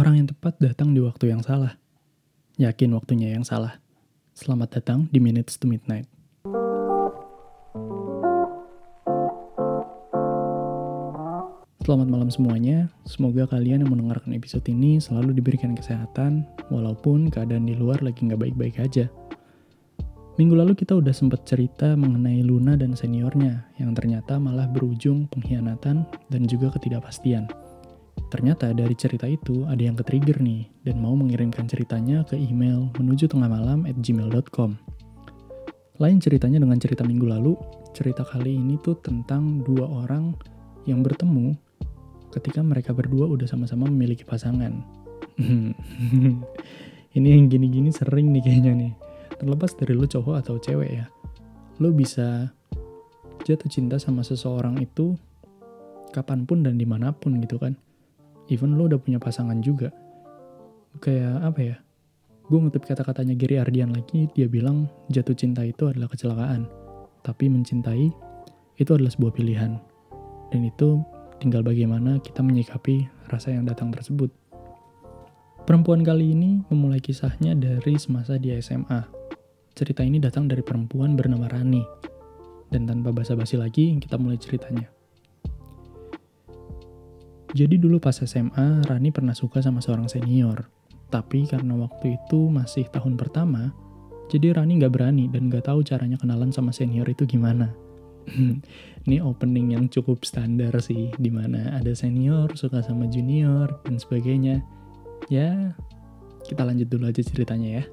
Orang yang tepat datang di waktu yang salah. Yakin waktunya yang salah. Selamat datang di Minutes to Midnight. Selamat malam semuanya. Semoga kalian yang mendengarkan episode ini selalu diberikan kesehatan, walaupun keadaan di luar lagi nggak baik-baik aja. Minggu lalu kita udah sempat cerita mengenai Luna dan seniornya, yang ternyata malah berujung pengkhianatan dan juga ketidakpastian. Ternyata dari cerita itu ada yang ke-trigger nih, dan mau mengirimkan ceritanya ke email menuju tengah malam at gmail.com. Lain ceritanya dengan cerita minggu lalu, cerita kali ini tuh tentang dua orang yang bertemu ketika mereka berdua udah sama-sama memiliki pasangan. ini yang gini-gini sering nih kayaknya nih. Terlepas dari lo cowok atau cewek ya. Lo bisa jatuh cinta sama seseorang itu kapan pun dan di mana pun gitu kan. Even lo udah punya pasangan juga. Kayak apa ya? Gue ngutip kata-katanya Gary Ardian lagi, dia bilang jatuh cinta itu adalah kecelakaan. Tapi mencintai itu adalah sebuah pilihan. Dan itu tinggal bagaimana kita menyikapi rasa yang datang tersebut. Perempuan kali ini memulai kisahnya dari semasa di SMA. Cerita ini datang dari perempuan bernama Rani. Dan tanpa basa-basi lagi, kita mulai ceritanya. Jadi dulu pas SMA, Rani pernah suka sama seorang senior. Tapi karena waktu itu masih tahun pertama, jadi Rani nggak berani dan nggak tahu caranya kenalan sama senior itu gimana. ini opening yang cukup standar sih, di mana ada senior suka sama junior dan sebagainya. Ya, kita lanjut dulu aja ceritanya ya.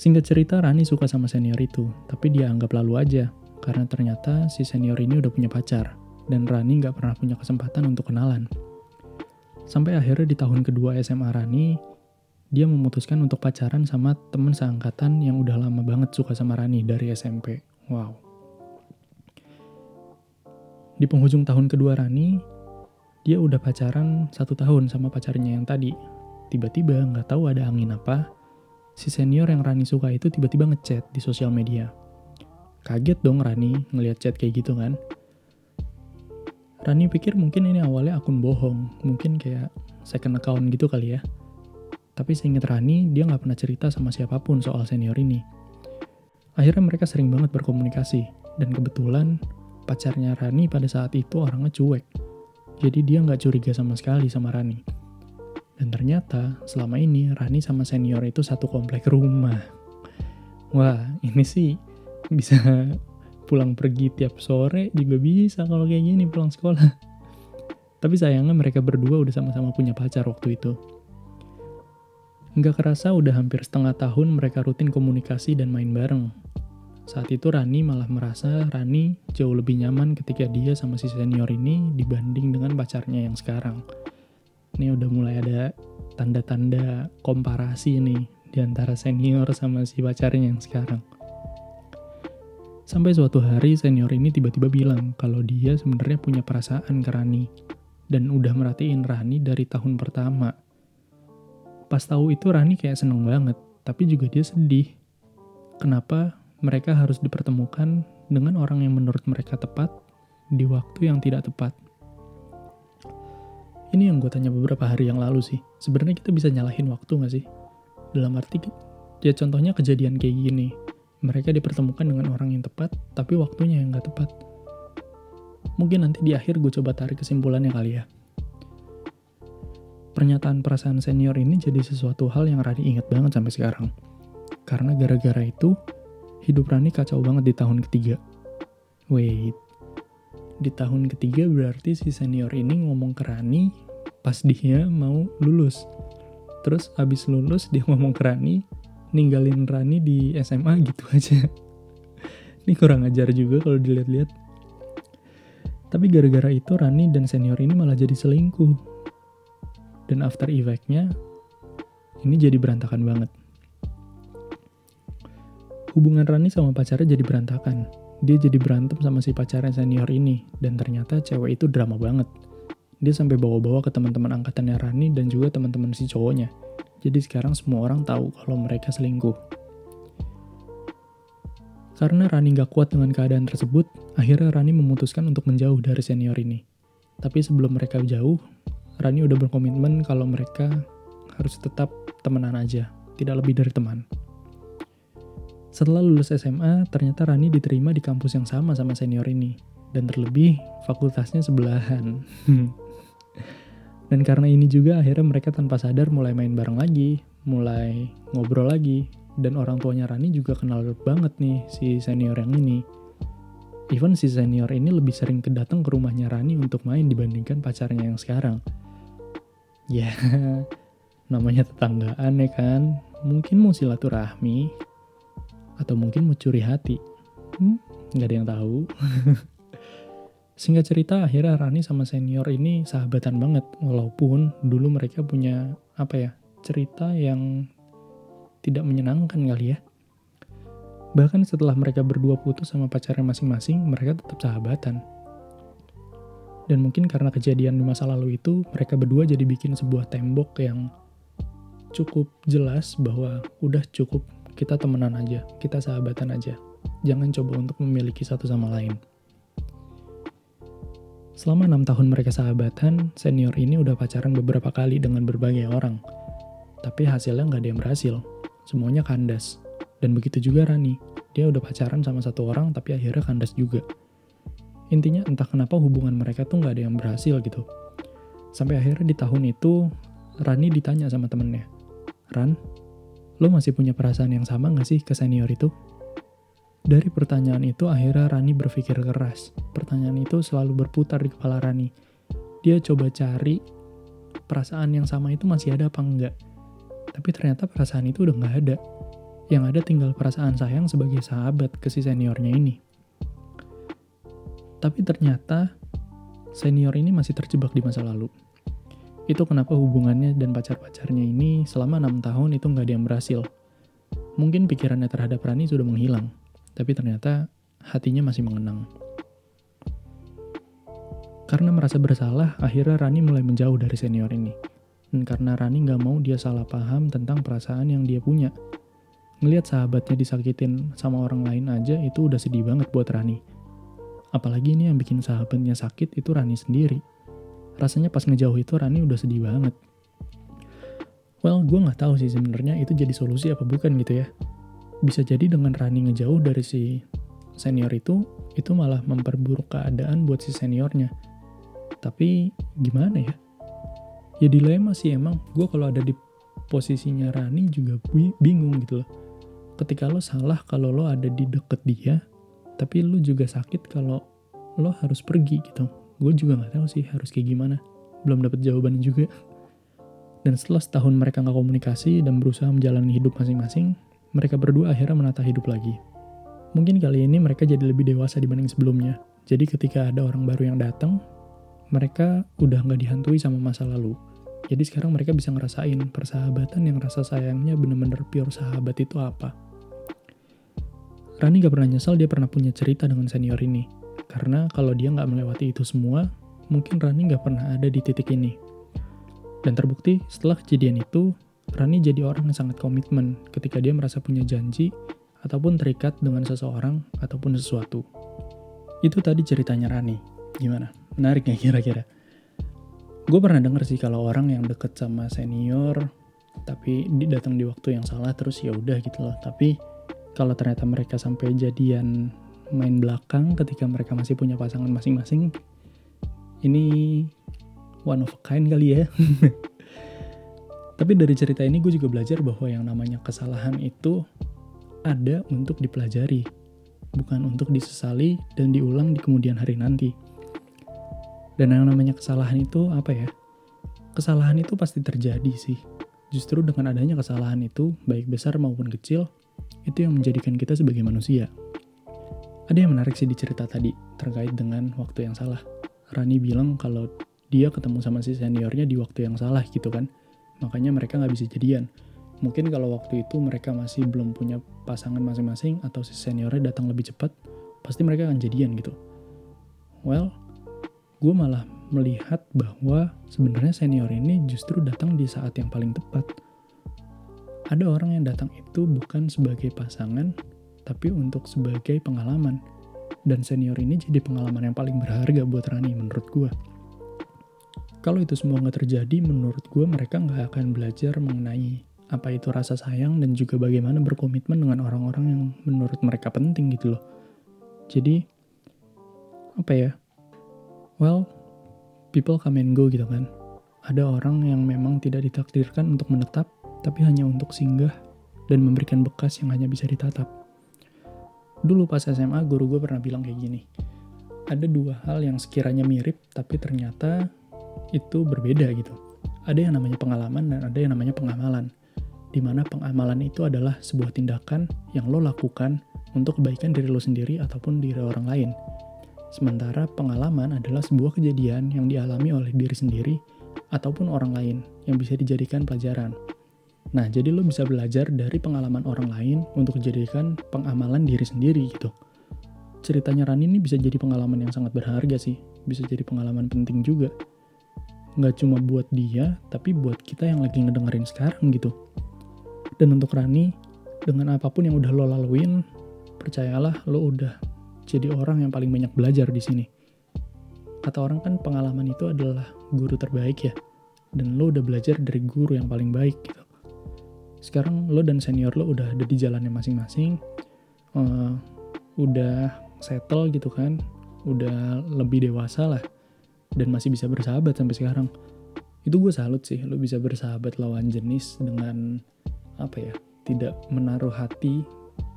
Singkat cerita, Rani suka sama senior itu, tapi dia anggap lalu aja, karena ternyata si senior ini udah punya pacar, dan Rani nggak pernah punya kesempatan untuk kenalan. Sampai akhirnya di tahun kedua SMA Rani, dia memutuskan untuk pacaran sama temen seangkatan yang udah lama banget suka sama Rani dari SMP. Wow. Di penghujung tahun kedua Rani, dia udah pacaran satu tahun sama pacarnya yang tadi. Tiba-tiba nggak tahu ada angin apa, si senior yang Rani suka itu tiba-tiba ngechat di sosial media. Kaget dong Rani ngeliat chat kayak gitu kan. Rani pikir mungkin ini awalnya akun bohong, mungkin kayak second account gitu kali ya. Tapi seinget Rani, dia nggak pernah cerita sama siapa pun soal senior ini. Akhirnya mereka sering banget berkomunikasi, dan kebetulan pacarnya Rani pada saat itu orangnya cuek. Jadi dia nggak curiga sama sekali sama Rani. Dan ternyata selama ini Rani sama senior itu satu komplek rumah. Wah, ini sih bisa pulang pergi tiap sore juga bisa kalau kayak gini pulang sekolah. Tapi sayangnya mereka berdua udah sama-sama punya pacar waktu itu. Nggak kerasa udah hampir setengah tahun mereka rutin komunikasi dan main bareng. Saat itu Rani malah merasa Rani jauh lebih nyaman ketika dia sama si senior ini dibanding dengan pacarnya yang sekarang. Ini udah mulai ada tanda-tanda komparasi nih di antara senior sama si pacarnya yang sekarang. Sampai suatu hari senior ini tiba-tiba bilang kalau dia sebenarnya punya perasaan ke Rani dan udah merhatiin Rani dari tahun pertama. Pas tahu itu Rani kayak seneng banget, tapi juga dia sedih. Kenapa mereka harus dipertemukan dengan orang yang menurut mereka tepat di waktu yang tidak tepat. Ini yang gue tanya beberapa hari yang lalu sih. Sebenarnya kita bisa nyalahin waktu gak sih? Dalam arti, ya contohnya kejadian kayak gini. Mereka dipertemukan dengan orang yang tepat, tapi waktunya yang gak tepat. Mungkin nanti di akhir gue coba tarik kesimpulannya kali ya. Pernyataan perasaan senior ini jadi sesuatu hal yang Rani ingat banget sampai sekarang. Karena gara-gara itu, hidup Rani kacau banget di tahun ketiga. Wait, di tahun ketiga berarti si senior ini ngomong ke Rani pas dia mau lulus. Terus abis lulus dia ngomong ke Rani, ninggalin Rani di SMA gitu aja. ini kurang ajar juga kalau dilihat-lihat. Tapi gara-gara itu Rani dan senior ini malah jadi selingkuh. Dan after effect-nya, ini jadi berantakan banget. Hubungan Rani sama pacarnya jadi berantakan. Dia jadi berantem sama si pacarnya senior ini, dan ternyata cewek itu drama banget. Dia sampai bawa-bawa ke teman-teman angkatannya Rani dan juga teman-teman si cowoknya. Jadi sekarang semua orang tahu kalau mereka selingkuh. Karena Rani gak kuat dengan keadaan tersebut, akhirnya Rani memutuskan untuk menjauh dari senior ini. Tapi sebelum mereka jauh, Rani udah berkomitmen kalau mereka harus tetap temenan aja, tidak lebih dari teman. Setelah lulus SMA, ternyata Rani diterima di kampus yang sama sama senior ini. Dan terlebih, fakultasnya sebelahan. Dan karena ini juga akhirnya mereka tanpa sadar mulai main bareng lagi, mulai ngobrol lagi. Dan orang tuanya Rani juga kenal banget nih si senior yang ini. Even si senior ini lebih sering kedatang ke rumahnya Rani untuk main dibandingkan pacarnya yang sekarang. Ya, namanya tetanggaan ya kan. Mungkin mau silaturahmi, atau mungkin mau curi hati. Hmm, nggak ada yang tahu. Singkat cerita, akhirnya Rani sama senior ini sahabatan banget. Walaupun dulu mereka punya, apa ya, cerita yang tidak menyenangkan kali ya. Bahkan setelah mereka berdua putus sama pacarnya masing-masing, mereka tetap sahabatan. Dan mungkin karena kejadian di masa lalu itu, mereka berdua jadi bikin sebuah tembok yang cukup jelas bahwa udah cukup kita temenan aja, kita sahabatan aja. Jangan coba untuk memiliki satu sama lain. Selama enam tahun mereka sahabatan, senior ini udah pacaran beberapa kali dengan berbagai orang. Tapi hasilnya nggak ada yang berhasil. Semuanya kandas. Dan begitu juga Rani. Dia udah pacaran sama satu orang, tapi akhirnya kandas juga. Intinya entah kenapa hubungan mereka tuh nggak ada yang berhasil gitu. Sampai akhirnya di tahun itu, Rani ditanya sama temennya, Ran, lo masih punya perasaan yang sama gak sih ke senior itu? Dari pertanyaan itu akhirnya Rani berpikir keras. Pertanyaan itu selalu berputar di kepala Rani. Dia coba cari perasaan yang sama itu masih ada apa enggak. Tapi ternyata perasaan itu udah nggak ada. Yang ada tinggal perasaan sayang sebagai sahabat ke si seniornya ini. Tapi ternyata senior ini masih terjebak di masa lalu. Itu kenapa hubungannya dan pacar-pacarnya ini selama enam tahun itu nggak ada yang berhasil. Mungkin pikirannya terhadap Rani sudah menghilang, tapi ternyata hatinya masih mengenang. Karena merasa bersalah, akhirnya Rani mulai menjauh dari senior ini. Dan karena Rani nggak mau dia salah paham tentang perasaan yang dia punya. Ngeliat sahabatnya disakitin sama orang lain aja itu udah sedih banget buat Rani. Apalagi ini yang bikin sahabatnya sakit itu Rani sendiri rasanya pas ngejauh itu Rani udah sedih banget. Well, gue nggak tahu sih sebenarnya itu jadi solusi apa bukan gitu ya. Bisa jadi dengan Rani ngejauh dari si senior itu, itu malah memperburuk keadaan buat si seniornya. Tapi gimana ya? Ya dilema sih emang. Gue kalau ada di posisinya Rani juga bingung gitu loh. Ketika lo salah kalau lo ada di deket dia, tapi lo juga sakit kalau lo harus pergi gitu gue juga nggak tahu sih harus kayak gimana belum dapat jawabannya juga dan setelah setahun mereka nggak komunikasi dan berusaha menjalani hidup masing-masing mereka berdua akhirnya menata hidup lagi mungkin kali ini mereka jadi lebih dewasa dibanding sebelumnya jadi ketika ada orang baru yang datang mereka udah nggak dihantui sama masa lalu jadi sekarang mereka bisa ngerasain persahabatan yang rasa sayangnya bener-bener pure sahabat itu apa. Rani gak pernah nyesal dia pernah punya cerita dengan senior ini. Karena kalau dia nggak melewati itu semua, mungkin Rani nggak pernah ada di titik ini. Dan terbukti setelah kejadian itu, Rani jadi orang yang sangat komitmen ketika dia merasa punya janji ataupun terikat dengan seseorang ataupun sesuatu. Itu tadi ceritanya Rani. Gimana? Menarik ya kira-kira? Gue pernah denger sih kalau orang yang deket sama senior, tapi datang di waktu yang salah terus ya udah gitu loh. Tapi kalau ternyata mereka sampai jadian main belakang ketika mereka masih punya pasangan masing-masing ini one of a kind kali ya tapi dari cerita ini gue juga belajar bahwa yang namanya kesalahan itu ada untuk dipelajari bukan untuk disesali dan diulang di kemudian hari nanti dan yang namanya kesalahan itu apa ya kesalahan itu pasti terjadi sih justru dengan adanya kesalahan itu baik besar maupun kecil itu yang menjadikan kita sebagai manusia ada yang menarik sih di cerita tadi terkait dengan waktu yang salah. Rani bilang kalau dia ketemu sama si seniornya di waktu yang salah gitu kan. Makanya mereka nggak bisa jadian. Mungkin kalau waktu itu mereka masih belum punya pasangan masing-masing atau si seniornya datang lebih cepat, pasti mereka akan jadian gitu. Well, gue malah melihat bahwa sebenarnya senior ini justru datang di saat yang paling tepat. Ada orang yang datang itu bukan sebagai pasangan, tapi untuk sebagai pengalaman. Dan senior ini jadi pengalaman yang paling berharga buat Rani menurut gue. Kalau itu semua nggak terjadi, menurut gue mereka nggak akan belajar mengenai apa itu rasa sayang dan juga bagaimana berkomitmen dengan orang-orang yang menurut mereka penting gitu loh. Jadi, apa ya? Well, people come and go gitu kan. Ada orang yang memang tidak ditakdirkan untuk menetap, tapi hanya untuk singgah dan memberikan bekas yang hanya bisa ditatap. Dulu pas SMA, guru gue pernah bilang kayak gini. Ada dua hal yang sekiranya mirip, tapi ternyata itu berbeda gitu. Ada yang namanya pengalaman dan ada yang namanya pengamalan. Di mana pengamalan itu adalah sebuah tindakan yang lo lakukan untuk kebaikan diri lo sendiri ataupun diri orang lain. Sementara pengalaman adalah sebuah kejadian yang dialami oleh diri sendiri ataupun orang lain yang bisa dijadikan pelajaran. Nah, jadi lo bisa belajar dari pengalaman orang lain untuk dijadikan pengamalan diri sendiri gitu. Ceritanya Rani ini bisa jadi pengalaman yang sangat berharga sih, bisa jadi pengalaman penting juga nggak cuma buat dia, tapi buat kita yang lagi ngedengerin sekarang gitu. Dan untuk Rani, dengan apa pun yang udah lo laluin, percayalah lo udah jadi orang yang paling banyak belajar di sini. Kata orang kan pengalaman itu adalah guru terbaik ya, dan lo udah belajar dari guru yang paling baik gitu. Sekarang lo dan senior lo udah ada di jalannya masing-masing, uh, udah settle gitu kan, udah lebih dewasa lah dan masih bisa bersahabat sampai sekarang. Itu gue salut sih lo bisa bersahabat lawan jenis dengan apa ya tidak menaruh hati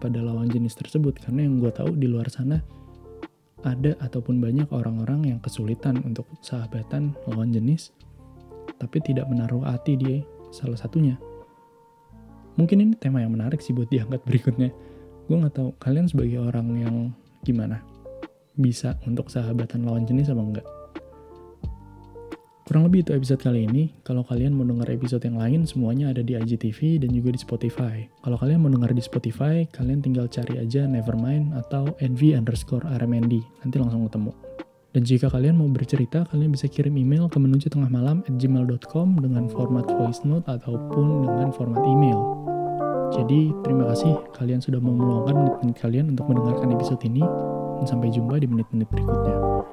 pada lawan jenis tersebut. Karena yang gue tahu di luar sana ada ataupun banyak orang-orang yang kesulitan untuk sahabatan lawan jenis tapi tidak menaruh hati di salah satunya. Mungkin ini tema yang menarik sih buat diangkat berikutnya. Gue nggak tahu kalian sebagai orang yang gimana? Bisa untuk sahabatan lawan jenis apa enggak Kurang lebih itu episode kali ini. Kalau kalian mau dengar episode yang lain, semuanya ada di IGTV dan juga di Spotify. Kalau kalian mau dengar di Spotify, kalian tinggal cari aja Nevermind atau NV underscore RMND. Nanti langsung ketemu. Dan jika kalian mau bercerita, kalian bisa kirim email ke menuju tengah malam at gmail.com dengan format voice note ataupun dengan format email. Jadi, terima kasih kalian sudah mau meluangkan menit-menit kalian untuk mendengarkan episode ini. Dan sampai jumpa di menit-menit berikutnya.